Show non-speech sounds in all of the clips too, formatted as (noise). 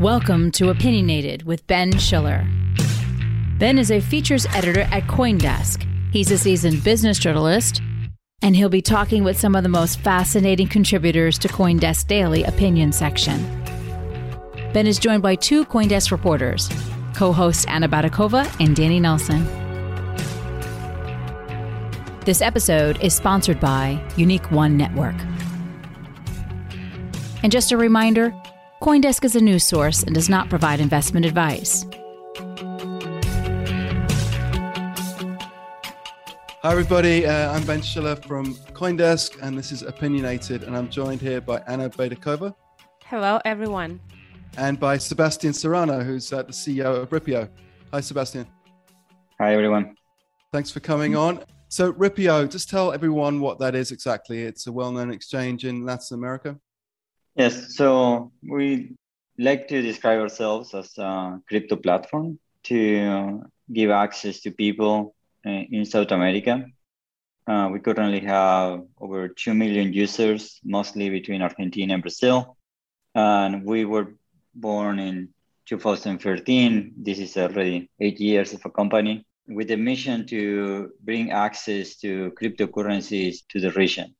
Welcome to Opinionated with Ben Schiller. Ben is a features editor at Coindesk. He's a seasoned business journalist, and he'll be talking with some of the most fascinating contributors to Coindesk Daily opinion section. Ben is joined by two Coindesk reporters, co hosts Anna Baydakova and Danny Nelson. This episode is sponsored by Unique One Network. And just a reminder Coindesk is a news source and does not provide investment advice. Hi, everybody. Uh, I'm Ben Schiller from Coindesk, and this is Opinionated, and I'm joined here by Anna Baydakova. Hello, everyone. And by Sebastian Serrano, who's uh, the CEO of Ripio. Hi, Sebastian. Hi, everyone. Thanks for coming on. So, Ripio, just tell everyone what that is exactly. It's a well known exchange in Latin America. Yes, so we like to describe ourselves as a crypto platform to give access to people uh, in South America. Uh, we currently have over 2 million users, mostly between Argentina and Brazil. And we were born in 2013. This is already eight years of a company with the mission to bring access to cryptocurrencies to the region.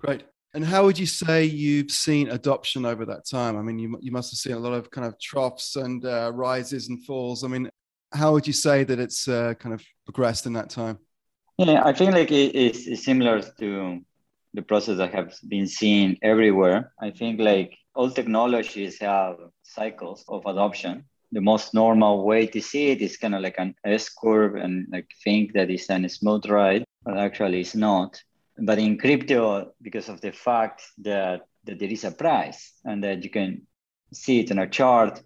Great. And how would you say you've seen adoption over that time? I mean, you, you must have seen a lot of kind of troughs and uh, rises and falls. I mean, how would you say that it's uh, kind of progressed in that time? Yeah, I think like it, it's, it's similar to the process that have been seen everywhere. I think like all technologies have cycles of adoption. The most normal way to see it is kind of like an S curve and like think that it's a smooth ride, but actually it's not. But in crypto, because of the fact that, that there is a price and that you can see it in a chart,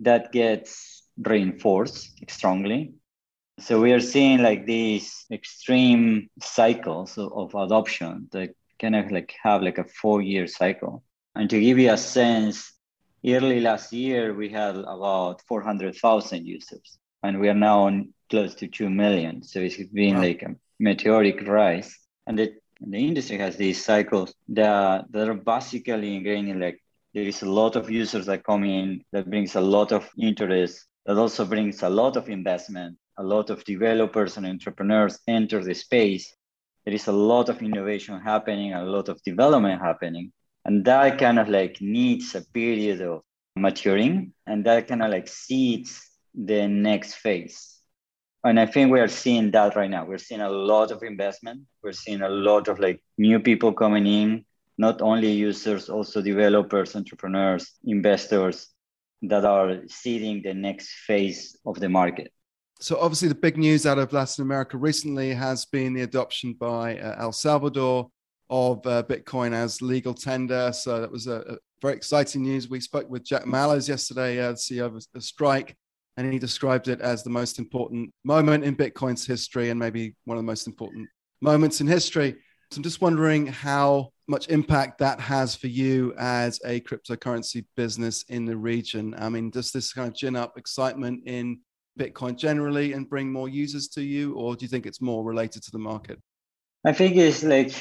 that gets reinforced strongly. So we are seeing like these extreme cycles of, of adoption that kind of like have like a four year cycle. And to give you a sense, early last year we had about 400,000 users and we are now on close to 2 million. So it's been wow. like a meteoric rise. And the the industry has these cycles that, that are basically ingrained in like there is a lot of users that come in that brings a lot of interest that also brings a lot of investment a lot of developers and entrepreneurs enter the space. There is a lot of innovation happening a lot of development happening. And that kind of like needs a period of maturing and that kind of like seeds the next phase and I think we are seeing that right now. We're seeing a lot of investment. We're seeing a lot of like new people coming in, not only users, also developers, entrepreneurs, investors that are seeding the next phase of the market. So obviously, the big news out of Latin America recently has been the adoption by uh, El Salvador of uh, Bitcoin as legal tender. So that was a, a, very exciting news. We spoke with Jack Mallers yesterday, uh, CEO of Strike, and he described it as the most important moment in Bitcoin's history and maybe one of the most important moments in history. So I'm just wondering how much impact that has for you as a cryptocurrency business in the region. I mean, does this kind of gin up excitement in Bitcoin generally and bring more users to you, or do you think it's more related to the market? I think it's like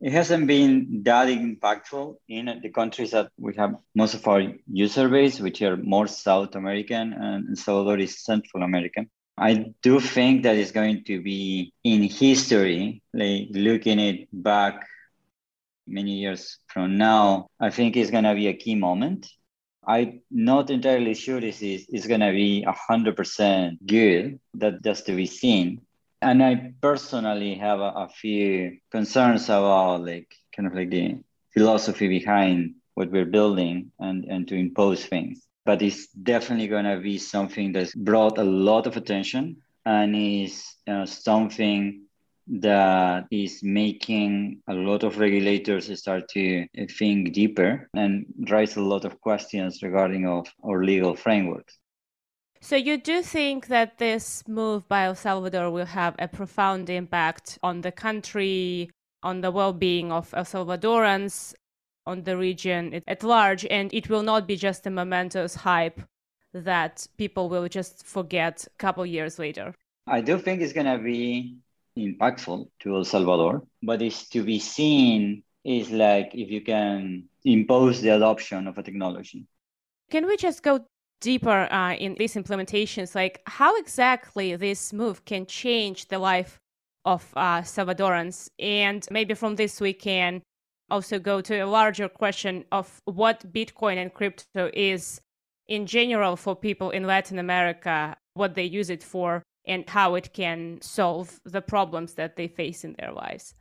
it hasn't been that impactful in the countries that we have most of our user base, which are more South American and Salvador is Central American. I do think that it's going to be in history, like looking it back many years from now, I think it's going to be a key moment. I'm not entirely sure this is, going to be 100% good. That just to be seen and I personally have a, a, few concerns about like kind of like the philosophy behind what we're building and, and to impose things. But it's definitely going to be something that's brought a lot of attention and is uh, something that is making a lot of regulators start to think deeper and raise a lot of questions regarding of our legal frameworks. So you do think that this move by El Salvador will have a profound impact on the country, on the well-being of El Salvadorans, on the region at large, and it will not be just a momentous hype that people will just forget a couple years later. I do think it's going to be impactful to El Salvador, but it's to be seen is like if you can impose the adoption of a technology. Can we just go deeper uh, in these implementations, like how exactly this move can change the life of uh, Salvadorans. And maybe from this, we can also go to a larger question of what Bitcoin and crypto is in general for people in Latin America, what they use it for, and how it can solve the problems that they face in their lives.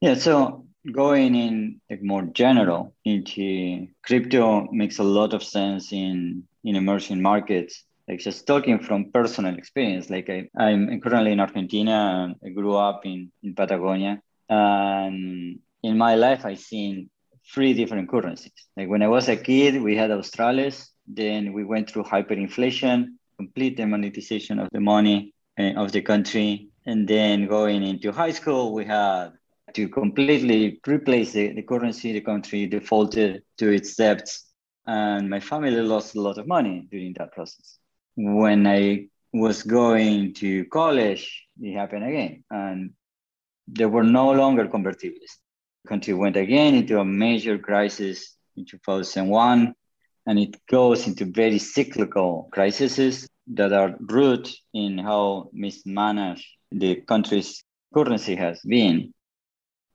Yeah, so going in like more general into crypto makes a lot of sense in in emerging markets. Like just talking from personal experience, like I, I'm currently in Argentina and I grew up in, in Patagonia. And in my life, I've seen three different currencies. Like when I was a kid, we had australes then we went through hyperinflation, complete demonetization of the money uh, of the country. And then going into high school, we had to completely replace the, the currency. The country defaulted to its debts. And my family lost a lot of money during that process. When I was going to college, it happened again. And there were no longer convertibles. The country went again into a major crisis in 2001 and it goes into very cyclical crises that are root in how mismanaged the country's currency has been.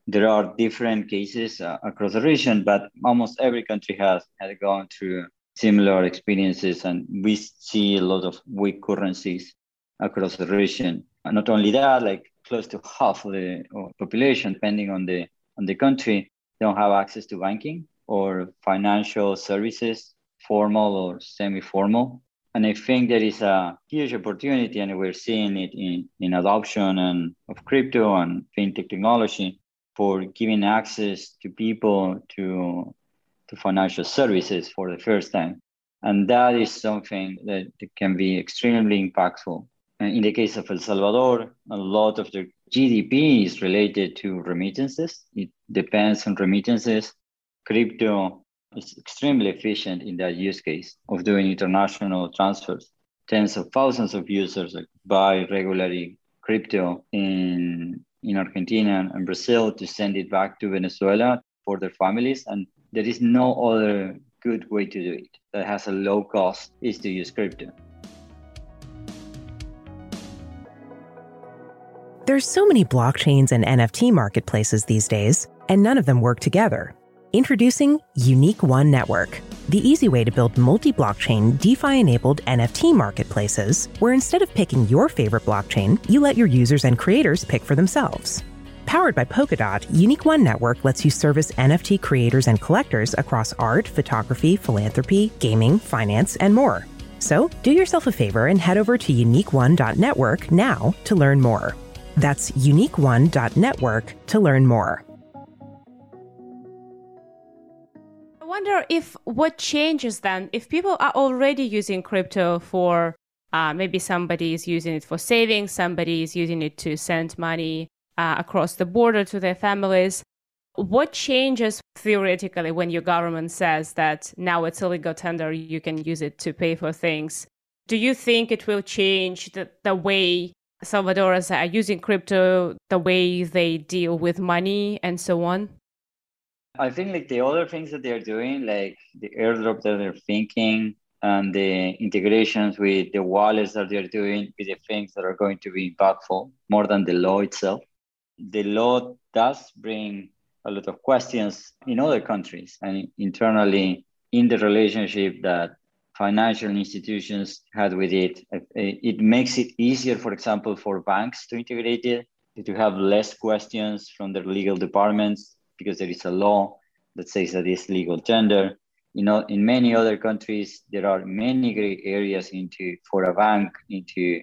There are different cases uh, across the region, but almost every country has, has gone through similar experiences, and we see a lot of weak currencies across the region. And not only that, like close to half of the population, depending on the on the country, don't have access to banking or financial services formal or semi-formal. And I think there is a huge opportunity, and we're seeing it in, in adoption and of crypto and fintech technology for giving access to people to, to financial services for the first time. And that is something that can be extremely impactful. And in the case of El Salvador, a lot of the GDP is related to remittances. It depends on remittances. Crypto is extremely efficient in that use case of doing international transfers. Tens of thousands of users buy regularly crypto in in Argentina and Brazil to send it back to Venezuela for their families. And there is no other good way to do it that has a low cost is to use crypto. There's so many blockchains and NFT marketplaces these days, and none of them work together. Introducing Unique One Network, the easy way to build multi blockchain, DeFi enabled NFT marketplaces, where instead of picking your favorite blockchain, you let your users and creators pick for themselves. Powered by Polkadot, Unique One Network lets you service NFT creators and collectors across art, photography, philanthropy, gaming, finance, and more. So, do yourself a favor and head over to uniqueone.network now to learn more. That's uniqueone.network to learn more. Wonder if what changes then if people are already using crypto for uh, maybe somebody is using it for savings, somebody is using it to send money uh, across the border to their families. What changes theoretically when your government says that now it's a legal tender, you can use it to pay for things? Do you think it will change the, the way Salvadorans are using crypto, the way they deal with money, and so on? I think like the other things that they're doing, like the airdrop that they're thinking and the integrations with the wallets that they're doing with the things that are going to be impactful more than the law itself. The law does bring a lot of questions in other countries and internally in the relationship that financial institutions had with it. It makes it easier, for example, for banks to integrate it, to have less questions from their legal departments because there is a law that says that it's legal tender. You know, in many other countries, there are many gray areas into for a bank into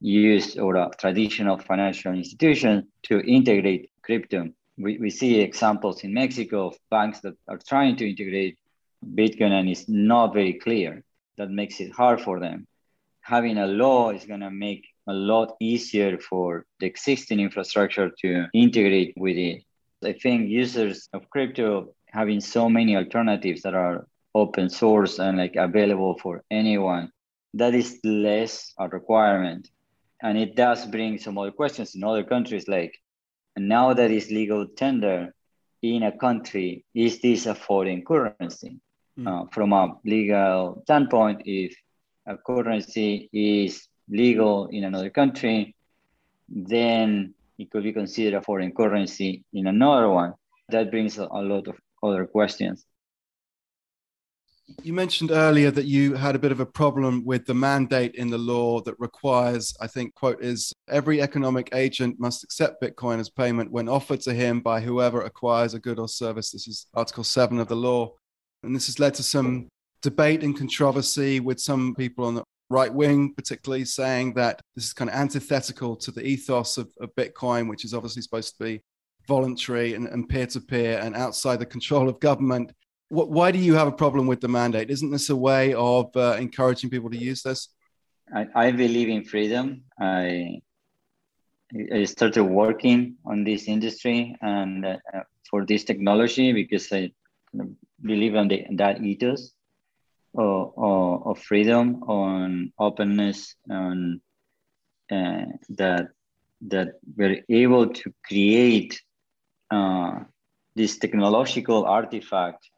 use or a traditional financial institution to integrate crypto. We, we see examples in Mexico of banks that are trying to integrate Bitcoin and it's not very clear. That makes it hard for them. Having a law is going to make a lot easier for the existing infrastructure to integrate with it. I think users of crypto having so many alternatives that are open source and like available for anyone, that is less a requirement. And it does bring some other questions in other countries like now that is legal tender in a country, is this a foreign currency? mm. uh, from a legal standpoint, if a currency is legal in another country, then it could be considered a foreign currency in another one. That brings a, lot of other questions. You mentioned earlier that you had a bit of a problem with the mandate in the law that requires, I think, quote, is every economic agent must accept Bitcoin as payment when offered to him by whoever acquires a good or service. This is Article 7 of the law. And this has led to some debate and controversy with some people on the right wing, particularly saying that this is kind of antithetical to the ethos of, of Bitcoin, which is obviously supposed to be voluntary and peer to peer and outside the control of government. What, why do you have a problem with the mandate? Isn't this a way of uh, encouraging people to use this? I, I believe in freedom. I I started working on this industry and uh, for this technology because I believe in, the, that ethos of, freedom, on openness, on uh, that that we're able to create uh, this technological artifact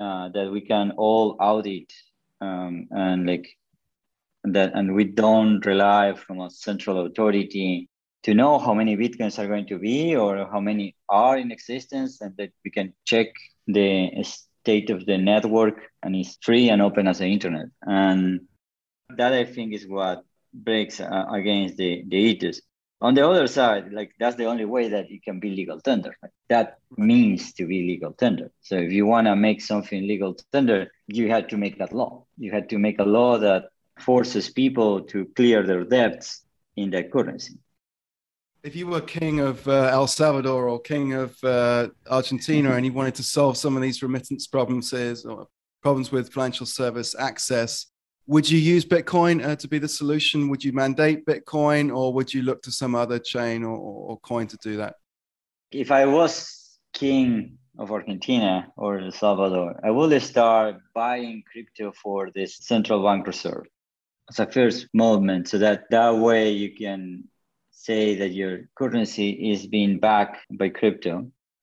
uh, that we can all audit um, and like that and we don't rely from a central authority to know how many bitcoins are going to be or how many are in existence and that we can check the state of the network and it's free and open as the internet and that i think is what breaks uh, against the, the ethos on the other side, like that's the only way that it can be legal tender. That means to be legal tender. So if you want to make something legal tender, you had to make that law. You had to make a law that forces people to clear their debts in that currency. If you were king of uh, El Salvador or king of uh, Argentina and you wanted to solve some of these remittance problems or problems with financial service access, would you use Bitcoin uh, to be the solution? Would you mandate Bitcoin or would you look to some other chain or, or coin to do that? If I was king of Argentina or El Salvador, I would start buying crypto for this central bank reserve as a first movement so that that way you can say that your currency is being backed by crypto.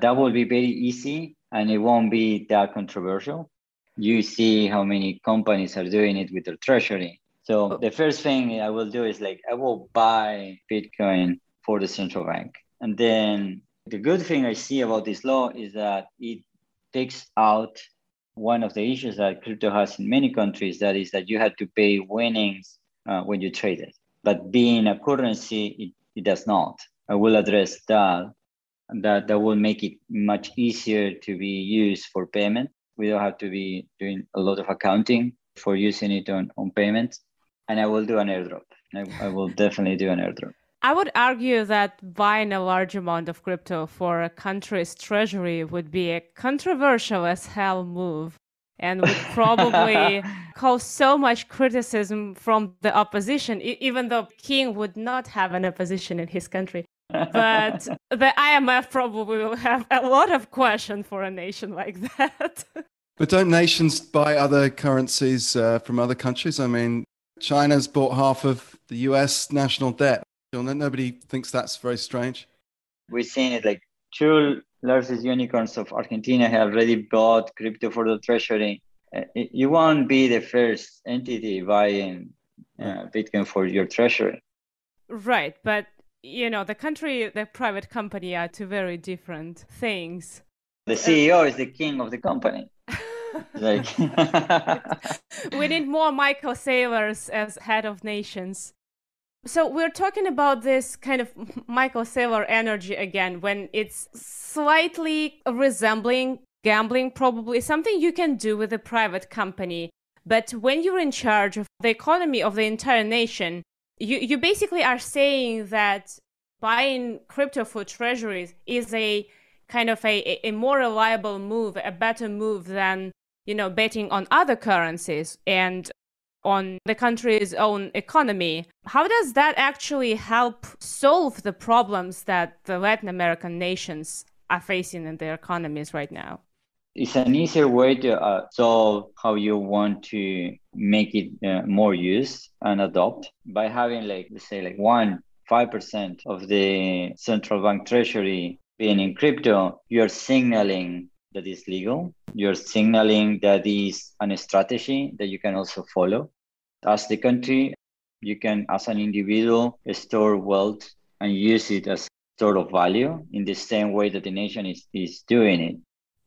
That will be very easy and it won't be that controversial you see how many companies are doing it with their treasury. So oh. the first thing I will do is like I will buy Bitcoin for the central bank. And then the good thing I see about this law is that it takes out one of the issues that crypto has in many countries that is that you had to pay winnings uh, when you trade it. But being a currency, it, it does not. I will address that. That that will make it much easier to be used for payment we don't have to be doing a lot of accounting for using it on, on payments. And I will do an airdrop. I, I will definitely do an airdrop. I would argue that buying a large amount of crypto for a country's treasury would be a controversial as hell move and would probably (laughs) cause so much criticism from the opposition, even though King would not have an opposition in his country but (laughs) the IMF probably will have a lot of questions for a nation like that. (laughs) but don't nations buy other currencies uh, from other countries? I mean, China's bought half of the US national debt. Nobody thinks that's very strange. We've seen it like two largest unicorns of Argentina have already bought crypto for the treasury. Uh, you won't be the first entity buying uh, Bitcoin for your treasury. Right, but you know, the country, the private company are two very different things. The CEO is the king of the company. (laughs) like (laughs) we need more Michael Saylors as head of nations. So we're talking about this kind of Michael Saylor energy again when it's slightly resembling gambling probably something you can do with a private company. But when you're in charge of the economy of the entire nation you you basically are saying that buying crypto for treasuries is a kind of a, a more reliable move, a better move than you know betting on other currencies. And on the country's own economy. How does that actually help solve the problems that the Latin American nations are facing in their economies right now? it's an easier way to uh, solve how you want to make it uh, more used and adopt by having like let's say like one five percent of the central bank treasury being in crypto you're signaling that is legal. You're signaling that is a strategy that you can also follow. As the country, you can, as an individual, store wealth and use it as store of value in the same way that the nation is, is doing it.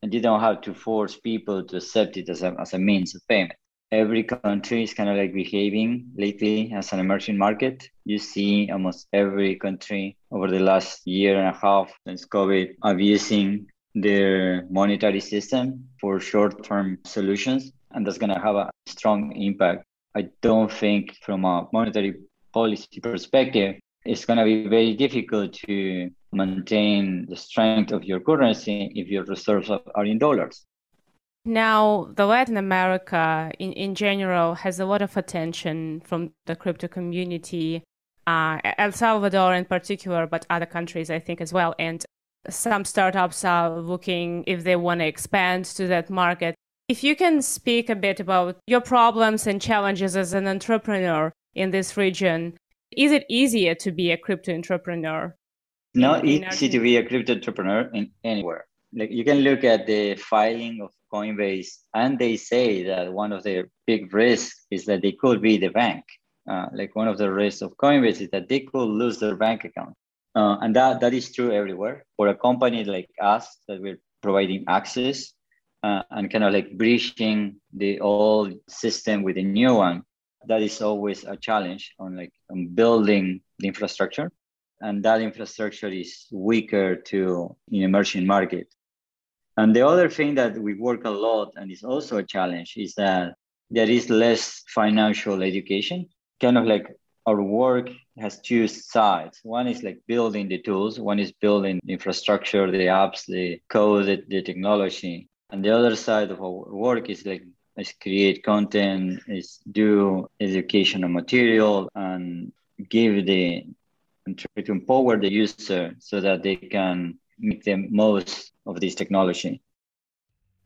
And you don't have to force people to accept it as a, as a means of payment every country is kind of like behaving lately as an emerging market. You see almost every country over the last year and a half since COVID abusing their monetary system for short term solutions. And that's going to have a strong impact. I don't think, from a monetary policy perspective, it's going to be very difficult to maintain the strength of your currency if your reserves are in dollars. Now, the Latin America in, in general has a lot of attention from the crypto community, uh, El Salvador in particular, but other countries, I think, as well. And some startups are looking if they want to expand to that market. If you can speak a bit about your problems and challenges as an entrepreneur in this region, is it easier to be a crypto entrepreneur? Not easy to be a crypto entrepreneur in anywhere. Like you can look at the filing of Coinbase, and they say that one of their big risks is that they could be the bank. Uh, like one of the risks of Coinbase is that they could lose their bank account. Uh, and that, that is true everywhere. For a company like us that we're providing access uh, and kind of like bridging the old system with a new one, that is always a challenge on like on building the infrastructure. And that infrastructure is weaker to in emerging market. And the other thing that we work a lot and is also a challenge is that there is less financial education. Kind of like our work has two sides. One is like building the tools, one is building the infrastructure, the apps, the code, the, the technology. And the other side of our work is like is create content, is do educational material and give the try to empower the user so that they can make the most of this technology.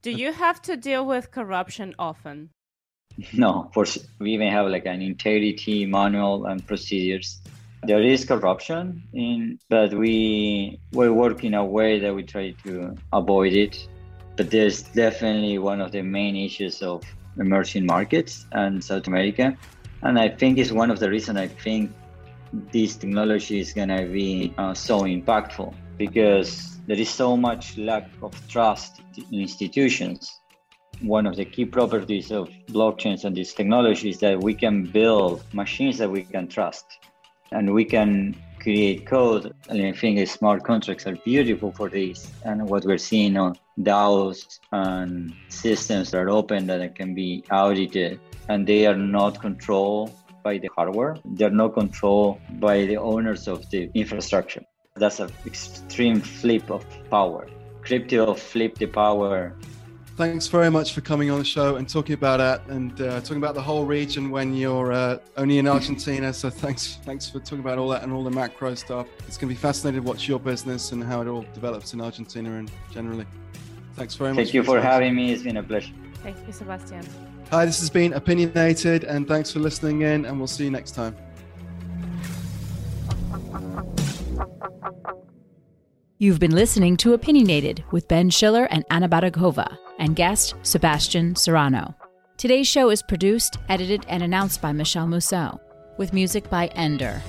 Do you have to deal with corruption often? (laughs) No, for we even have like an integrity manual and procedures. There is corruption in, but we we work in a way that we try to avoid it. But there's definitely one of the main issues of emerging markets and South America, and I think it's one of the reasons I think this technology is gonna be uh, so impactful because there is so much lack of trust in institutions. One of the key properties of blockchains and this technology is that we can build machines that we can trust and we can create code. And I think smart contracts are beautiful for this. And what we're seeing on DAOs and systems that are open that can be audited and they are not controlled by the hardware. They're not controlled by the owners of the infrastructure. That's an extreme flip of power. Crypto flip the power. Thanks very much for coming on the show and talking about that and uh, talking about the whole region when you're uh, only in Argentina. So thanks, thanks for talking about all that and all the macro stuff. It's going to be fascinating to watch your business and how it all develops in Argentina and generally. Thanks very much. Thank you for having me. It's been a pleasure. Thank you, Sebastian. Hi, this has been Opinionated, and thanks for listening in, and we'll see you next time. You've been listening to Opinionated with Ben Schiller and Anna Baydakova, and guest Sebastian Serrano. Today's show is produced, edited, and announced by Michelle Mousseau, with music by Ender.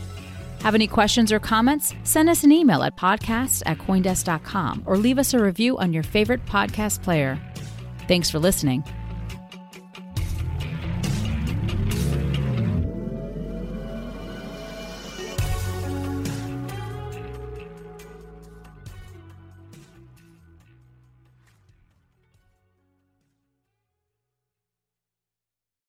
Have any questions or comments? Send us an email at podcast at coindesk.com or leave us a review on your favorite podcast player. Thanks for listening.